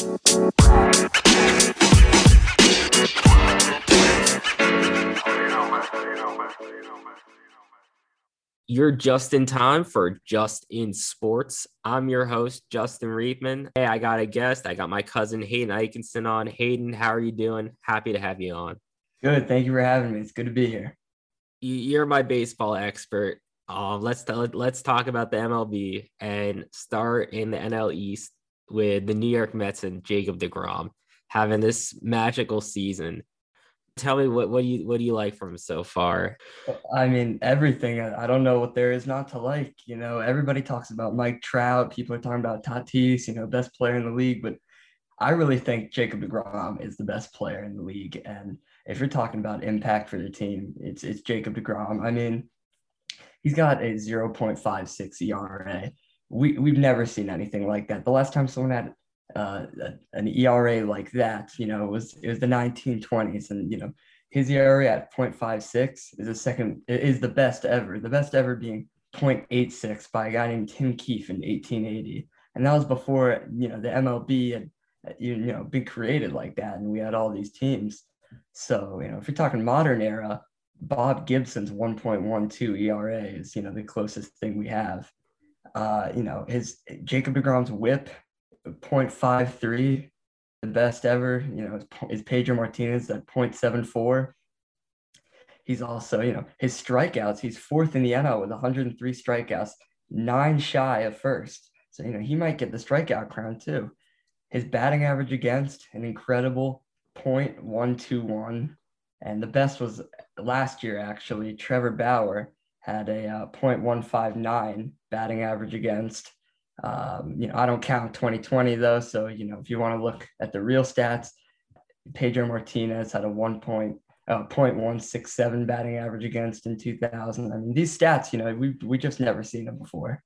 You're just in time for Just in Sports. I'm your host, Justin Reedman. Hey, I got a guest. I got my cousin Hayden Eikenson on. Hayden, how are you doing? Happy to have you on. Good. Thank you for having me. It's good to be here. You're my baseball expert. Um, let's let's talk about the MLB and start in the NL East with the New York Mets and Jacob DeGrom having this magical season tell me what what do you what do you like from him so far? I mean everything. I don't know what there is not to like. You know, everybody talks about Mike Trout. People are talking about Tatis. You know, best player in the league, but I really think Jacob Degrom is the best player in the league. And if you're talking about impact for the team, it's it's Jacob Degrom. I mean, he's got a 0.56 ERA. We we've never seen anything like that. The last time someone had uh, an ERA like that, you know, it was it was the 1920s, and you know, his ERA at 0.56 is the second is the best ever. The best ever being 0.86 by a guy named Tim Keefe in 1880, and that was before you know the MLB had you know been created like that, and we had all these teams. So you know, if you're talking modern era, Bob Gibson's 1.12 ERA is you know the closest thing we have. Uh, you know, his Jacob DeGrom's WHIP 0.53, the best ever. You know, is Pedro Martinez at 0.74. He's also, you know, his strikeouts, he's fourth in the NL with 103 strikeouts, nine shy of first. So, you know, he might get the strikeout crown too. His batting average against an incredible 0.121. And the best was last year, actually. Trevor Bauer had a uh, 0.159 batting average against um, you know, I don't count 2020 though. So, you know, if you want to look at the real stats, Pedro Martinez had a one point, uh, 0.167 batting average against in 2000. I mean, these stats, you know, we we just never seen them before.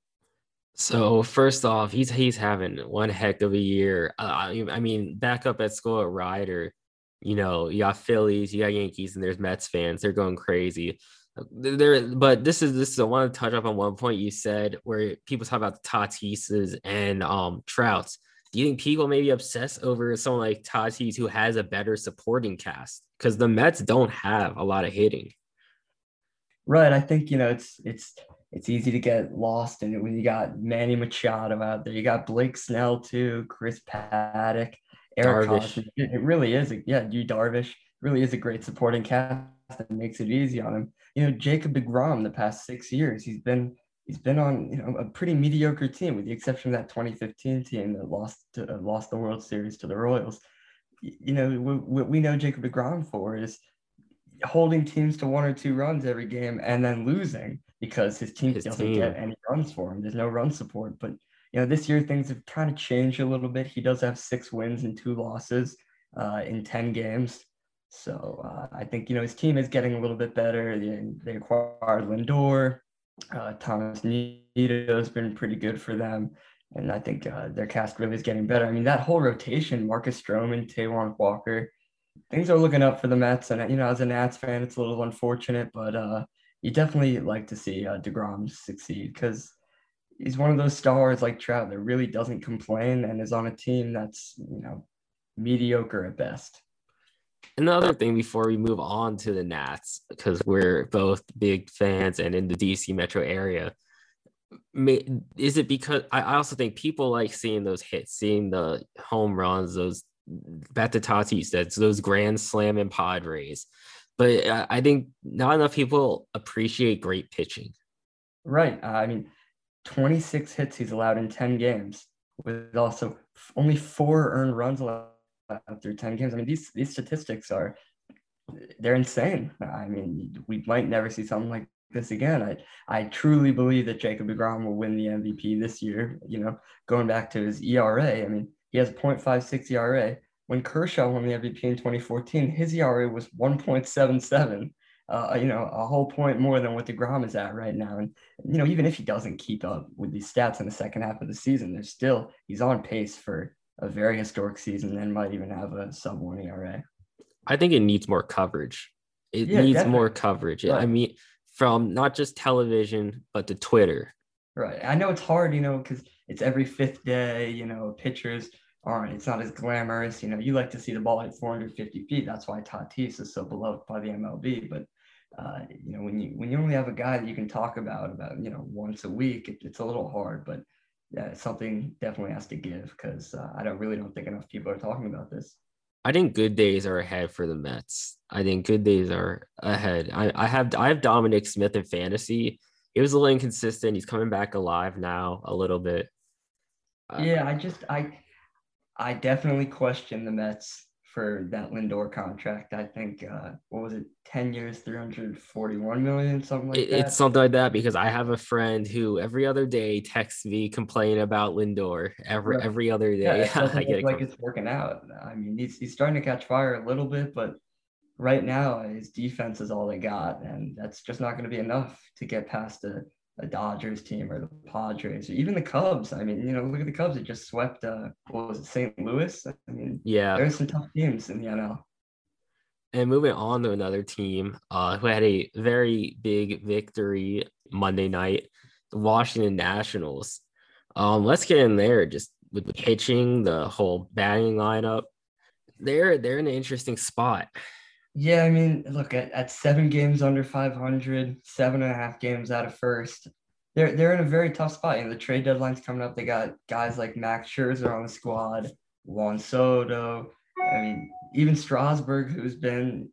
So first off, he's he's having one heck of a year. Uh, I mean, back up at school at Rider, you know, you got Phillies, you got Yankees, and there's Mets fans. They're going crazy there but this is this is I want to touch up on one point you said where people talk about the Tatises and um Trouts. Do you think people maybe obsess over someone like Tatis who has a better supporting cast? Because the Mets don't have a lot of hitting. Right. I think you know it's it's it's easy to get lost in it when you got Manny Machado out there. You got Blake Snell too, Chris Paddack, Eric Darvish. It really is. A, yeah, you Darvish really is a great supporting cast that makes it easy on him you know, Jacob DeGrom the past six years, he's been he's been on you know a pretty mediocre team with the exception of that 2015 team that lost to, uh, lost the World Series to the Royals. You know what we know Jacob DeGrom for is holding teams to one or two runs every game and then losing because his team his doesn't team. get any runs for him. There's no run support. But you know this year things have kind of changed a little bit. He does have six wins and two losses uh, in 10 games. So uh, I think you know his team is getting a little bit better. They, they acquired Lindor, uh, Tomas Nido has been pretty good for them, and I think uh, their cast really is getting better. I mean that whole rotation: Marcus Stroman, Taijuan Walker, things are looking up for the Mets. And you know, as a Nats fan, it's a little unfortunate, but uh, you definitely like to see uh, Degrom succeed because he's one of those stars like Trout that really doesn't complain and is on a team that's you know mediocre at best. Another thing before we move on to the Nats, because we're both big fans and in the DC metro area, is it because I also think people like seeing those hits, seeing the home runs, those back to Tatis, that's those grand slam and Padres. But I think not enough people appreciate great pitching. Right. Uh, I mean, 26 hits he's allowed in 10 games, with also only four earned runs allowed through 10 games. I mean, these these statistics are they're insane. I mean, we might never see something like this again. I I truly believe that Jacob DeGrom will win the MVP this year. You know, going back to his ERA, I mean, he has 0.56 ERA. When Kershaw won the MVP in 2014, his ERA was 1.77. Uh, you know, a whole point more than what DeGrom is at right now. And, you know, even if he doesn't keep up with these stats in the second half of the season, there's still, he's on pace for a very historic season and might even have a sub one ERA. I think it needs more coverage. It yeah, needs definitely. more coverage. Right. I mean, from not just television, but to Twitter. Right. I know it's hard, you know, because it's every fifth day, you know, pitchers aren't. It's not as glamorous. You know, you like to see the ball at 450 feet. That's why Tatis is so beloved by the MLB. But uh, you know, when you when you only have a guy that you can talk about about you know once a week, it, it's a little hard. But yeah, something definitely has to give because uh, I don't really don't think enough people are talking about this. I think good days are ahead for the Mets. I think good days are ahead. I, I have I have Dominic Smith in fantasy. He was a little inconsistent. He's coming back alive now a little bit. Yeah, I just I I definitely question the Mets for that Lindor contract. I think uh, what was it, ten years, three hundred forty-one million, something like it, that. It's something like that because I have a friend who every other day texts me complaining about Lindor every every other day. Yeah, it I get like it's working out. I mean, he's he's starting to catch fire a little bit, but right now his defense is all they got, and that's just not going to be enough to get past a a Dodgers team or the Padres or even the Cubs. I mean, you know, look at the Cubs. It just swept. Uh, what was it, St. Louis? I mean, yeah, there's some tough teams in the NL. And moving on to another team uh, who had a very big victory Monday night, the Washington Nationals. Um, let's get in there just with the pitching, the whole batting lineup. They're they're in an interesting spot. Yeah, I mean, look at, at seven games under 500, seven and a half games out of first. They're they're in a very tough spot. You know, the trade deadline's coming up. They got guys like Max Scherzer on the squad, Juan Soto. I mean, even Strasburg, who's been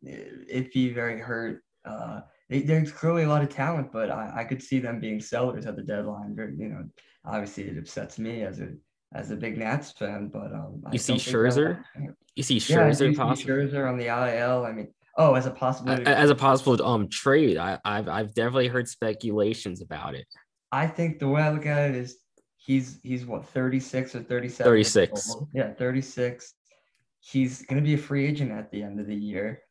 iffy, very hurt. Uh, they, there's clearly a lot of talent, but I, I could see them being sellers at the deadline. You know, obviously it upsets me as a as a big Nats fan, but um, you see Scherzer, you see Scherzer, yeah, possible. Scherzer on the IL. I mean, oh, as a possibility, as a possible um trade. I, I've I've definitely heard speculations about it. I think the way I look at it is he's he's what 36 or 37 36 yeah 36 he's going to be a free agent at the end of the year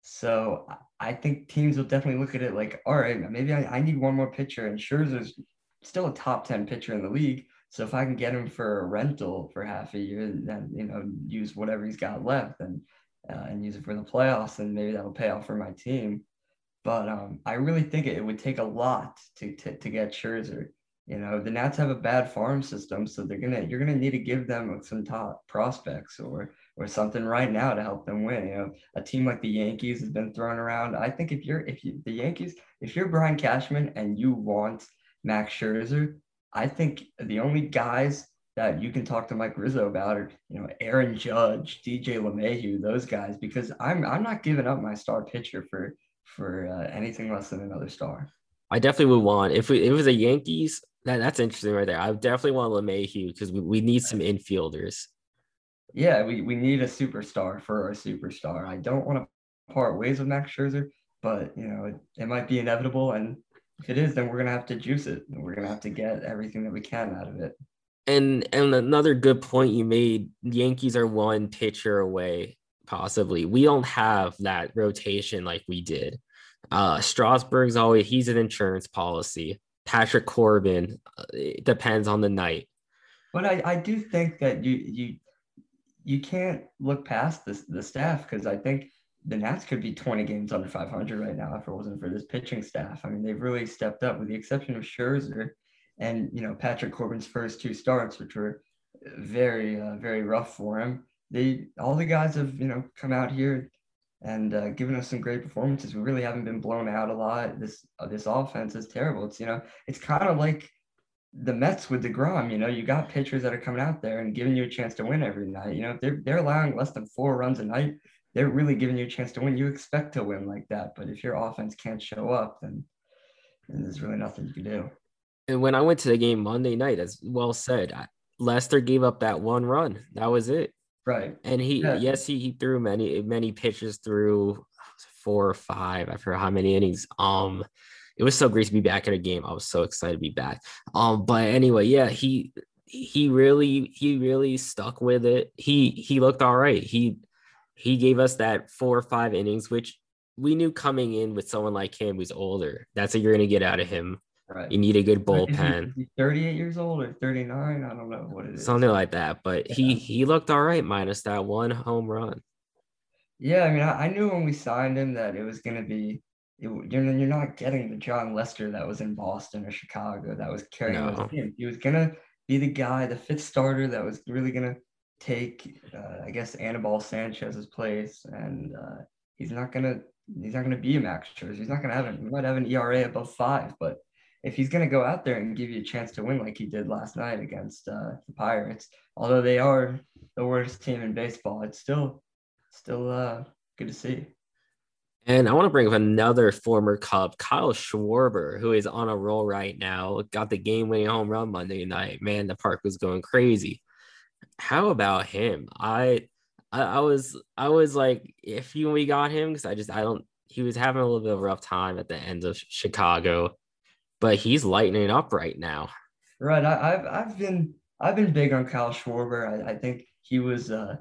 so i think teams will definitely look at it like all right maybe i, I need one more pitcher and Scherzer's still a top 10 pitcher in the league so if I can get him for a rental for half a year, then you know use whatever he's got left and uh, and use it for the playoffs, and maybe that'll pay off for my team. But um, I really think it, it would take a lot to, to to get Scherzer. You know, the Nats have a bad farm system, so they're gonna you're gonna need to give them some top prospects or or something right now to help them win. You know, a team like the Yankees has been thrown around. I think if you're if you the Yankees, if you're Brian Cashman and you want Max Scherzer, I think the only guys that you can talk to Mike Rizzo about are, you know, Aaron Judge, DJ LeMahieu, those guys, because I'm I'm not giving up my star pitcher for for uh, anything less than another star. I definitely would want if, we, if it was a Yankees. That, that's interesting right there. I definitely want LeMahieu because we, we need some infielders. Yeah, we, we need a superstar for our superstar. I don't want to part ways with Max Scherzer, but you know it, it might be inevitable, and if it is, then we're gonna have to juice it. We're gonna have to get everything that we can out of it. And and another good point you made: Yankees are one pitcher away, possibly. We don't have that rotation like we did. Uh, Strasburg's always he's an insurance policy. Patrick Corbin uh, it depends on the night. But I, I do think that you you you can't look past this the staff because I think the Nats could be 20 games under 500 right now if it wasn't for this pitching staff. I mean, they've really stepped up with the exception of Scherzer and, you know, Patrick Corbin's first two starts, which were very, uh, very rough for him. They, all the guys have, you know, come out here and uh, given us some great performances. We really haven't been blown out a lot. This, uh, this offense is terrible. It's, you know, it's kind of like the Mets with DeGrom, you know, you got pitchers that are coming out there and giving you a chance to win every night. You know, they're, they're allowing less than four runs a night they're really giving you a chance to win. You expect to win like that, but if your offense can't show up, then, then there's really nothing you can do. And when I went to the game Monday night, as well said, Lester gave up that one run. That was it. Right. And he, yeah. yes, he, he threw many many pitches through four or five. I forgot how many innings. Um, it was so great to be back in a game. I was so excited to be back. Um, but anyway, yeah, he he really he really stuck with it. He he looked all right. He he gave us that four or five innings, which we knew coming in with someone like him who's older. That's what you're going to get out of him. Right. You need a good bullpen. He, 38 years old or 39. I don't know what it is. Something like that. But yeah. he he looked all right, minus that one home run. Yeah, I mean, I, I knew when we signed him that it was going to be. It, you're, you're not getting the Jon Lester that was in Boston or Chicago that was carrying no. teams. He was going to be the guy, the fifth starter that was really going to take, uh, I guess, Anibal Sanchez's place, and uh, he's not gonna he's not gonna be a Max Scherzer. He's not gonna have it. He might have an ERA above five, but if he's gonna go out there and give you a chance to win like he did last night against uh, the Pirates, although they are the worst team in baseball, it's still still uh, good to see. And I want to bring up another former Cub, Kyle Schwarber, who is on a roll right now. Got the game-winning home run Monday night. Man, the park was going crazy. How about him? I, I, I was, I was like, if you we got him, because I just, I don't. He was having a little bit of a rough time at the end of Chicago, but he's lightening up right now. Right. I, have I've been, I've been big on Kyle Schwarber. I, I think he was. Uh,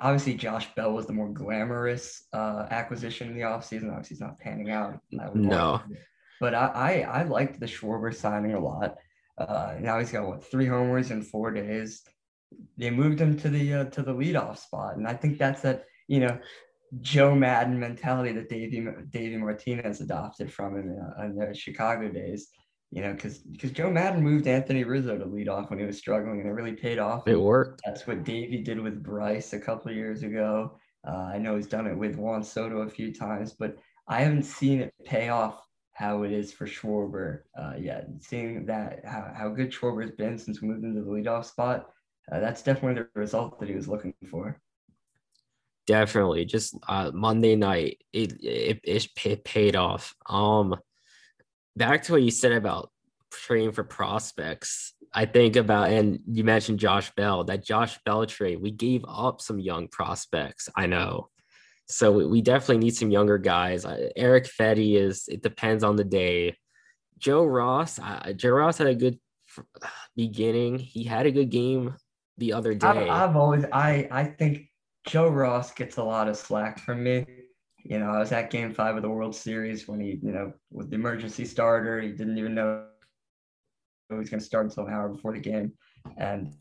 obviously Josh Bell was the more glamorous uh, acquisition in the offseason. Obviously, he's not panning out. No. But I, I, I liked the Schwarber signing a lot. Uh, now he's got what three homers in four days. They moved him to the uh, to the leadoff spot, and I think that's that you know Joe Maddon mentality that Davey Davey Martinez adopted from him in, uh, in the Chicago days you know, because because Joe Maddon moved Anthony Rizzo to lead off when he was struggling, and it really paid off. It worked. That's what Davey did with Bryce a couple of years ago. Uh, I know he's done it with Juan Soto a few times, but I haven't seen it pay off how it is for Schwarber uh, yet. Seeing that how, how good Schwarber's been since we moved into the leadoff spot, uh, that's definitely the result that he was looking for. Definitely, just uh, Monday night, it, it it paid off. Um, back to what you said about trading for prospects, I think about, and you mentioned Josh Bell, that Josh Bell trade, we gave up some young prospects. I know. So we, we definitely need some younger guys. Erick Fedde is, it depends on the day. Joe Ross, uh, Joe Ross had a good beginning. He had a good game the other day. I've, I've always, I, I think Joe Ross gets a lot of slack from me you know, I was at game five of the World Series when he, you know, was the emergency starter. He didn't even know he was going to start until an hour before the game. And,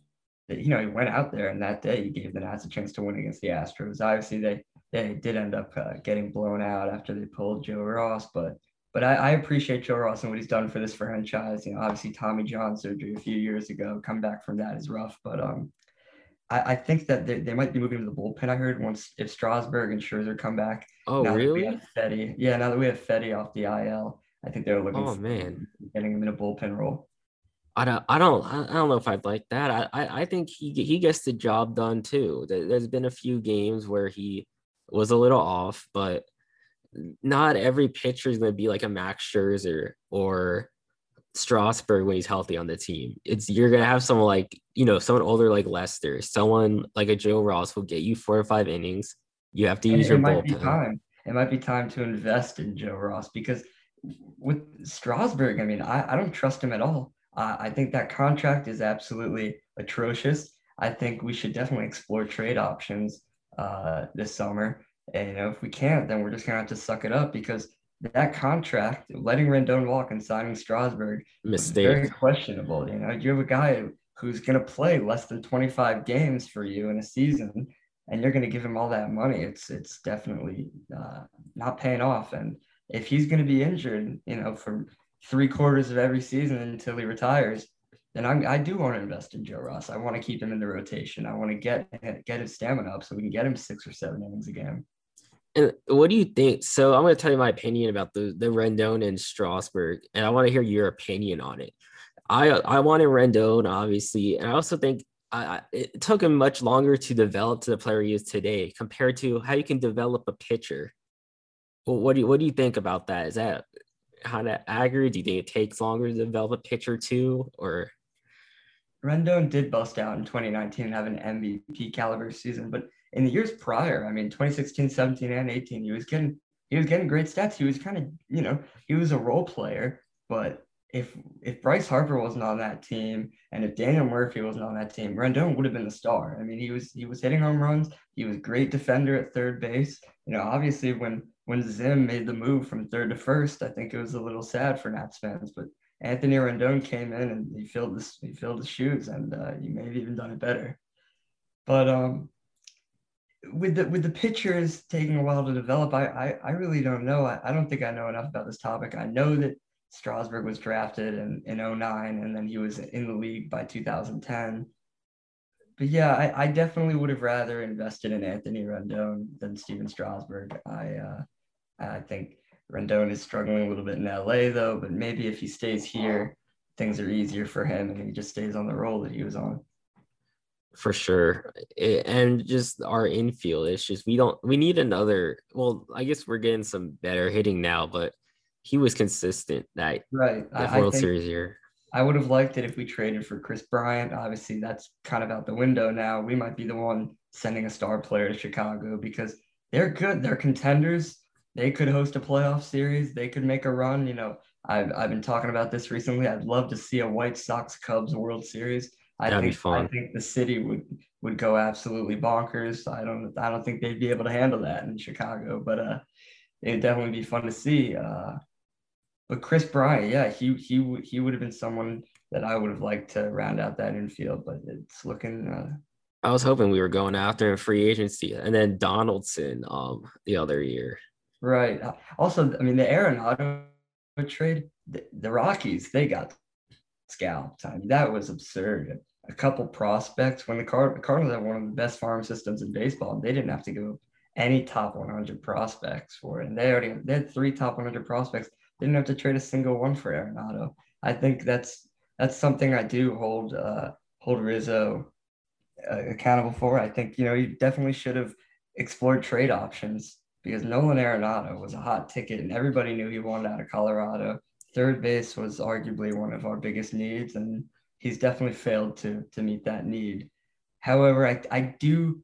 you know, he went out there and that day he gave the Nats a chance to win against the Astros. Obviously, they, they did end up uh, getting blown out after they pulled Joe Ross, but but I, I, appreciate Joe Ross and what he's done for this franchise. You know, obviously Tommy John surgery a few years ago, come back from that is rough, but um, I, I think that they, they might be moving to the bullpen. I heard once if Strasburg and Scherzer come back. Oh, really? Fedde, yeah. Now that we have Fedde off the IL, I think they're looking. Oh man, getting him in a bullpen role. I don't, I don't, I don't know if I'd like that. I, I, I think he he gets the job done too. There's been a few games where he was a little off, but not every pitcher is going to be like a Max Scherzer or Strasburg when he's healthy on the team. It's you're gonna have someone like you know someone older like Lester, someone like a Joe Ross will get you four or five innings. You have to use your might bullpen. Be time. It might be time to invest in Joe Ross because with Strasburg, I mean, I, I don't trust him at all. Uh, I think that contract is absolutely atrocious. I think we should definitely explore trade options uh, this summer. And you know, if we can't, then we're just gonna have to suck it up because that contract, letting Rendon walk and signing Strasburg, mistake, very questionable. You know, you have a guy who's going to play less than 25 games for you in a season, and you're going to give him all that money. It's it's definitely uh, not paying off. And if he's going to be injured, you know, for three quarters of every season until he retires, then I'm, I do want to invest in Joe Ross. I want to keep him in the rotation. I want to get get his stamina up so we can get him six or seven innings a game. And what do you think? So I'm going to tell you my opinion about the the Rendon and Strasburg, and I want to hear your opinion on it. I I wanted Rendon obviously, and I also think it took him much longer to develop to the player he is today compared to how you can develop a pitcher. Well, what do you what do you think about that? Is that kind of accurate? Do you think it takes longer to develop a pitcher too, or? Rendon did bust out in 2019 and have an MVP caliber season, but in the years prior, I mean, 2016, 17, and 18, he was getting he was getting great stats. He was kind of, you know, he was a role player. But if if Bryce Harper wasn't on that team and if Daniel Murphy wasn't on that team, Rendon would have been the star. I mean, he was he was hitting home runs. He was great defender at third base. You know, obviously when when Zim made the move from third to first, I think it was a little sad for Nats fans. But Anthony Rendon came in and he filled this he filled the shoes and uh, he may have even done it better. But um, with the with the pitchers taking a while to develop, I I, I really don't know. I, I don't think I know enough about this topic. I know that Strasburg was drafted in, in 09 and then he was in the league by 2010. but yeah, I, I definitely would have rather invested in Anthony Rendon than Stephen Strasburg. I uh, I think Rendon is struggling a little bit in LA though, but maybe if he stays here, things are easier for him and he just stays on the role that he was on. For sure. It, and just our infield, it's just we don't we need another well, I guess we're getting some better hitting now, but he was consistent that right. That World Series year. I would have liked it if we traded for Kris Bryant. Obviously, that's kind of out the window now. We might be the one sending a star player to Chicago because they're good. They're contenders. They could host a playoff series. They could make a run. You know, I've, I've been talking about this recently. I'd love to see a White Sox Cubs World Series. I That'd think. I think the city would would go absolutely bonkers. I don't I don't think they'd be able to handle that in Chicago, but uh, it'd definitely be fun to see. Uh, but Kris Bryant, yeah, he he he would have been someone that I would have liked to round out that infield, but it's looking. Uh, I was hoping we were going after in free agency, and then Donaldson, um, the other year. Right. Uh, also, I mean, the Arenado trade, the, the Rockies, they got scalped. I mean, that was absurd. A couple prospects when the Card- Cardinals have one of the best farm systems in baseball. They didn't have to go any top 100 prospects for it, and they already they had three top 100 prospects They didn't have to trade a single one for Arenado. I think that's that's something I do hold uh, hold Rizzo uh, accountable for. I think you know he definitely should have explored trade options because Nolan Arenado was a hot ticket and everybody knew he wanted out of Colorado. Third base was arguably one of our biggest needs, and he's definitely failed to to meet that need. However, I, I do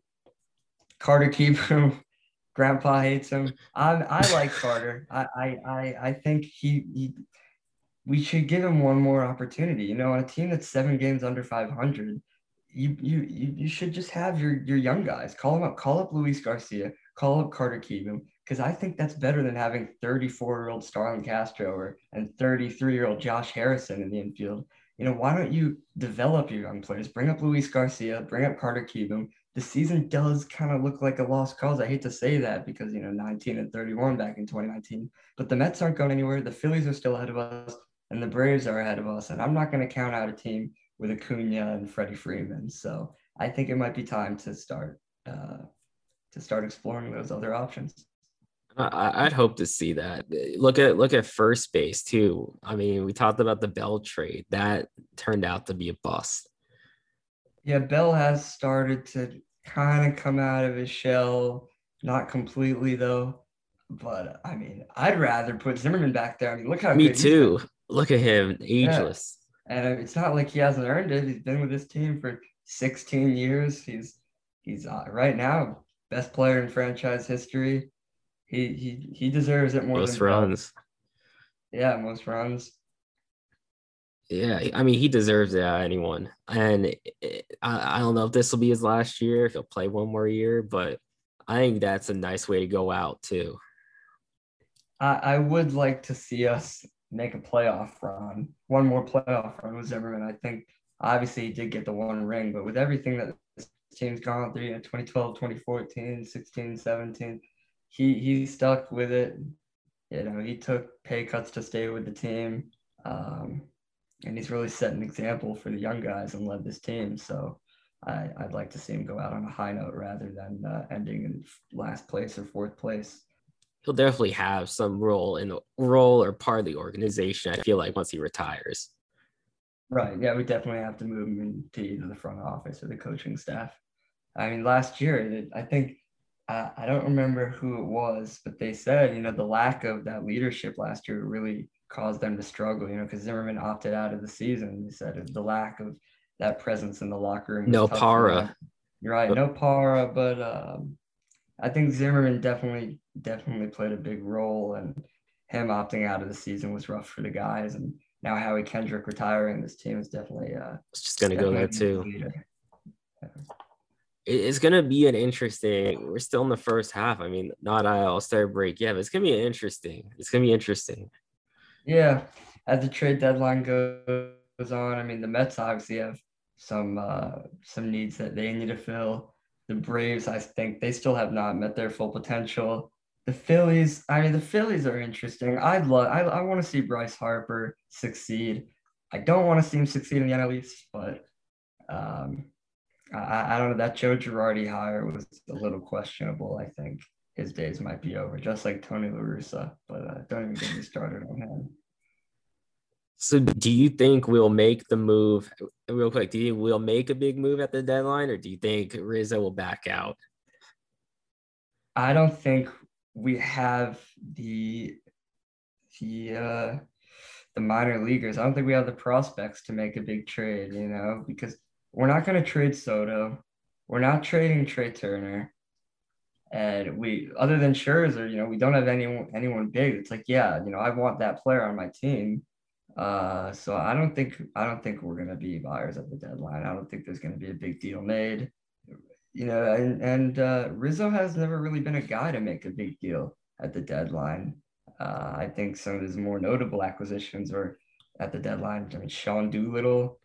Carter Kieboom Grandpa hates him. I I like Carter. I I I think he he we should give him one more opportunity. You know, on a team that's seven games under 500, you you you should just have your your young guys. Call him up. Call up Luis Garcia. Call up Carter Kieboom because I think that's better than having 34 year old Starlin Castro or and 33 year old Josh Harrison in the infield. You know, why don't you develop your young players? Bring up Luis Garcia. Bring up Carter Kieboom the season does kind of look like a lost cause. I hate to say that because, you know, 19 and 31 back in 2019, but the Mets aren't going anywhere. The Phillies are still ahead of us and the Braves are ahead of us. And I'm not going to count out a team with Acuna and Freddie Freeman. So I think it might be time to start, uh, to start exploring those other options. I'd hope to see that. Look at look at first base too. I mean, we talked about the Bell trade. That turned out to be a bust. Yeah, Bell has started to kind of come out of his shell, not completely though. But I mean, I'd rather put Zimmerman back there. I mean, look how me too. Look at him, ageless. Yeah. And it's not like he hasn't earned it. He's been with this team for 16 years. He's he's uh, right now best player in franchise history. He he he deserves it more. Most runs. Yeah, most runs. Yeah, I mean, he deserves it anyone. And it, I, I don't know if this will be his last year, if he'll play one more year, but I think that's a nice way to go out too. I, I would like to see us make a playoff run, one more playoff run with Zimmerman. I think obviously he did get the one ring, but with everything that this team's gone through, you know, 2012, 2014, 16, 17, he he stuck with it. You know, he took pay cuts to stay with the team. Um, and he's really set an example for the young guys and led this team. So I, would like to see him go out on a high note rather than uh, ending in last place or fourth place. He'll definitely have some role in the role or part of the organization. I feel like once he retires. Right. Yeah, we definitely have to move him into either the front office or the coaching staff. I mean, last year, I think uh, I don't remember who it was, but they said, you know, the lack of that leadership last year really caused them to struggle, you know, because Zimmerman opted out of the season. He said the lack of that presence in the locker room. No Parra. You're right, no Parra, but um, I think Zimmerman definitely definitely played a big role, and him opting out of the season was rough for the guys. And now Howie Kendrick retiring, this team is definitely. Uh, it's just gonna go there too. Yeah. It's gonna be an interesting. We're still in the first half. I mean, not I all star break yet, but it's gonna be interesting. It's gonna be interesting. Yeah, as the trade deadline goes on, I mean the Mets obviously have some uh, some needs that they need to fill. The Braves, I think, they still have not met their full potential. The Phillies, I mean, the Phillies are interesting. I'd love, I, I want to see Bryce Harper succeed. I don't want to see him succeed in the NL East, but um, I, I don't know. That Joe Girardi hire was a little questionable. I think his days might be over, just like Tony La Russa. But uh, don't even get me started on him. So, do you think we'll make the move real quick? Do you we'll make a big move at the deadline, or do you think Rizzo will back out? I don't think we have the the uh, the minor leaguers. I don't think we have the prospects to make a big trade. You know, because we're not going to trade Soto. We're not trading Trea Turner. And we, other than Scherzer, you know, we don't have anyone anyone big. It's like, yeah, you know, I want that player on my team. Uh, so I don't think I don't think we're gonna be buyers at the deadline. I don't think there's gonna be a big deal made. You know, and and uh, Rizzo has never really been a guy to make a big deal at the deadline. Uh, I think some of his more notable acquisitions were at the deadline. I mean, Sean Doolittle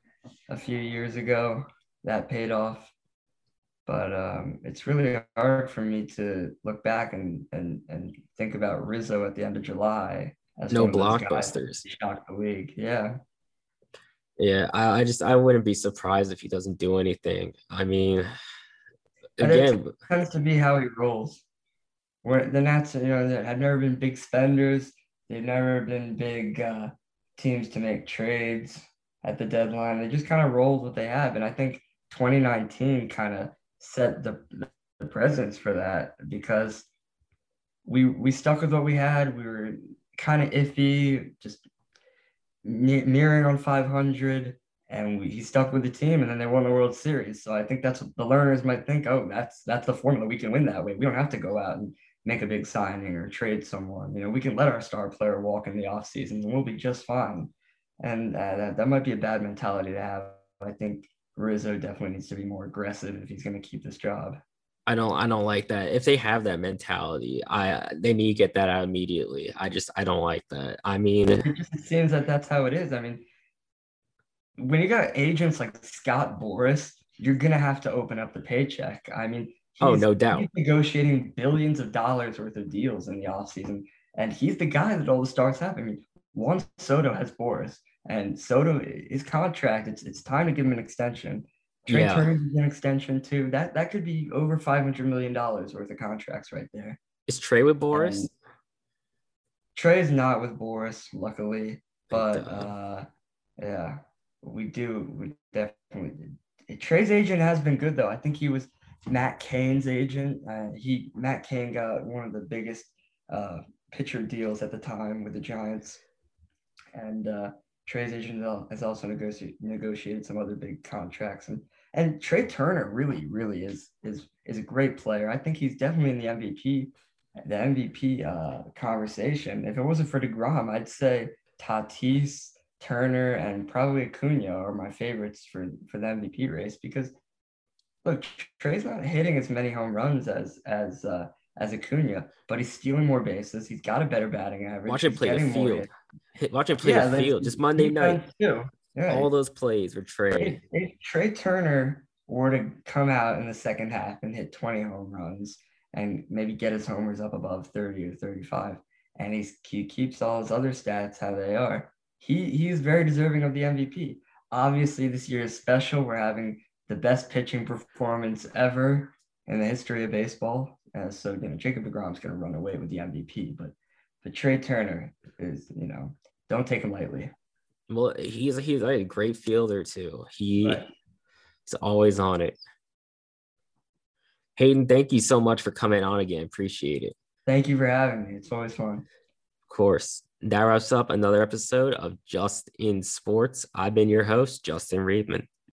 a few years ago that paid off. But um, it's really hard for me to look back and and and think about Rizzo at the end of July as no blockbusters. Shock the league, yeah. Yeah, I, I just I wouldn't be surprised if he doesn't do anything. I mean, again, it tends to be how he rolls. Where the Nats, you know, have never been big spenders. They've never been big uh, teams to make trades at the deadline. They just kind of rolled what they have, and I think 2019 kind of set the, the precedence for that because we we stuck with what we had. We were kind of iffy, just nearing on 500, and we, he stuck with the team, and then they won the World Series. So I think that's what the Lerners might think. Oh, that's that's the formula. We can win that way. We don't have to go out and make a big signing or trade someone. You know, we can let our star player walk in the offseason and we'll be just fine. And uh, that, that might be a bad mentality to have. I think Rizzo definitely needs to be more aggressive if he's going to keep this job. I don't I don't like that. If they have that mentality, I they need to get that out immediately. I just I don't like that. I mean, it just seems that that's how it is. I mean, when you got agents like Scott Boras, you're gonna have to open up the paycheck. I mean, oh no doubt, negotiating billions of dollars worth of deals in the offseason. and he's the guy that all the stars have. I mean, Juan Soto has Boras, and Soto his contract. It's it's time to give him an extension. Trea yeah. Turner's an extension too. That that could be over five hundred million dollars worth of contracts right there. Is Trea with Boras? And Trea is not with Boras, luckily, but uh, yeah, we do. We definitely. Trea's agent has been good though. I think he was Matt Cain's agent. Uh, he Matt Cain got one of the biggest uh, pitcher deals at the time with the Giants, and Trea's agent has also negotiated negotiated some other big contracts and and Trea Turner really, really is is is a great player. I think he's definitely in the MVP, the MVP uh, conversation. If it wasn't for Degrom, I'd say Tatis, Turner, and probably Acuna are my favorites for for the MVP race because look, Trea's not hitting as many home runs as as uh, as Acuna, but he's stealing more bases. He's got a better batting average. Watch him play the field. Watch him play yeah, the field. Just Monday night. Too. Yeah. All those plays were Trea. If, if Trea Turner were to come out in the second half and hit 20 home runs and maybe get his homers up above 30 or 35, and he's, he keeps all his other stats how they are, he he's very deserving of the MVP. Obviously, this year is special. We're having the best pitching performance ever in the history of baseball. Uh, so you know, Jacob Degrom's going to run away with the MVP, but but Trea Turner is you know don't take him lightly. Well, he's he's a great fielder too. He right. he's always on it. Hayden, thank you so much for coming on again. Appreciate it. Thank you for having me. It's always fun. Of course. That wraps up another episode of Just in Sports. I've been your host, Justin Reedman.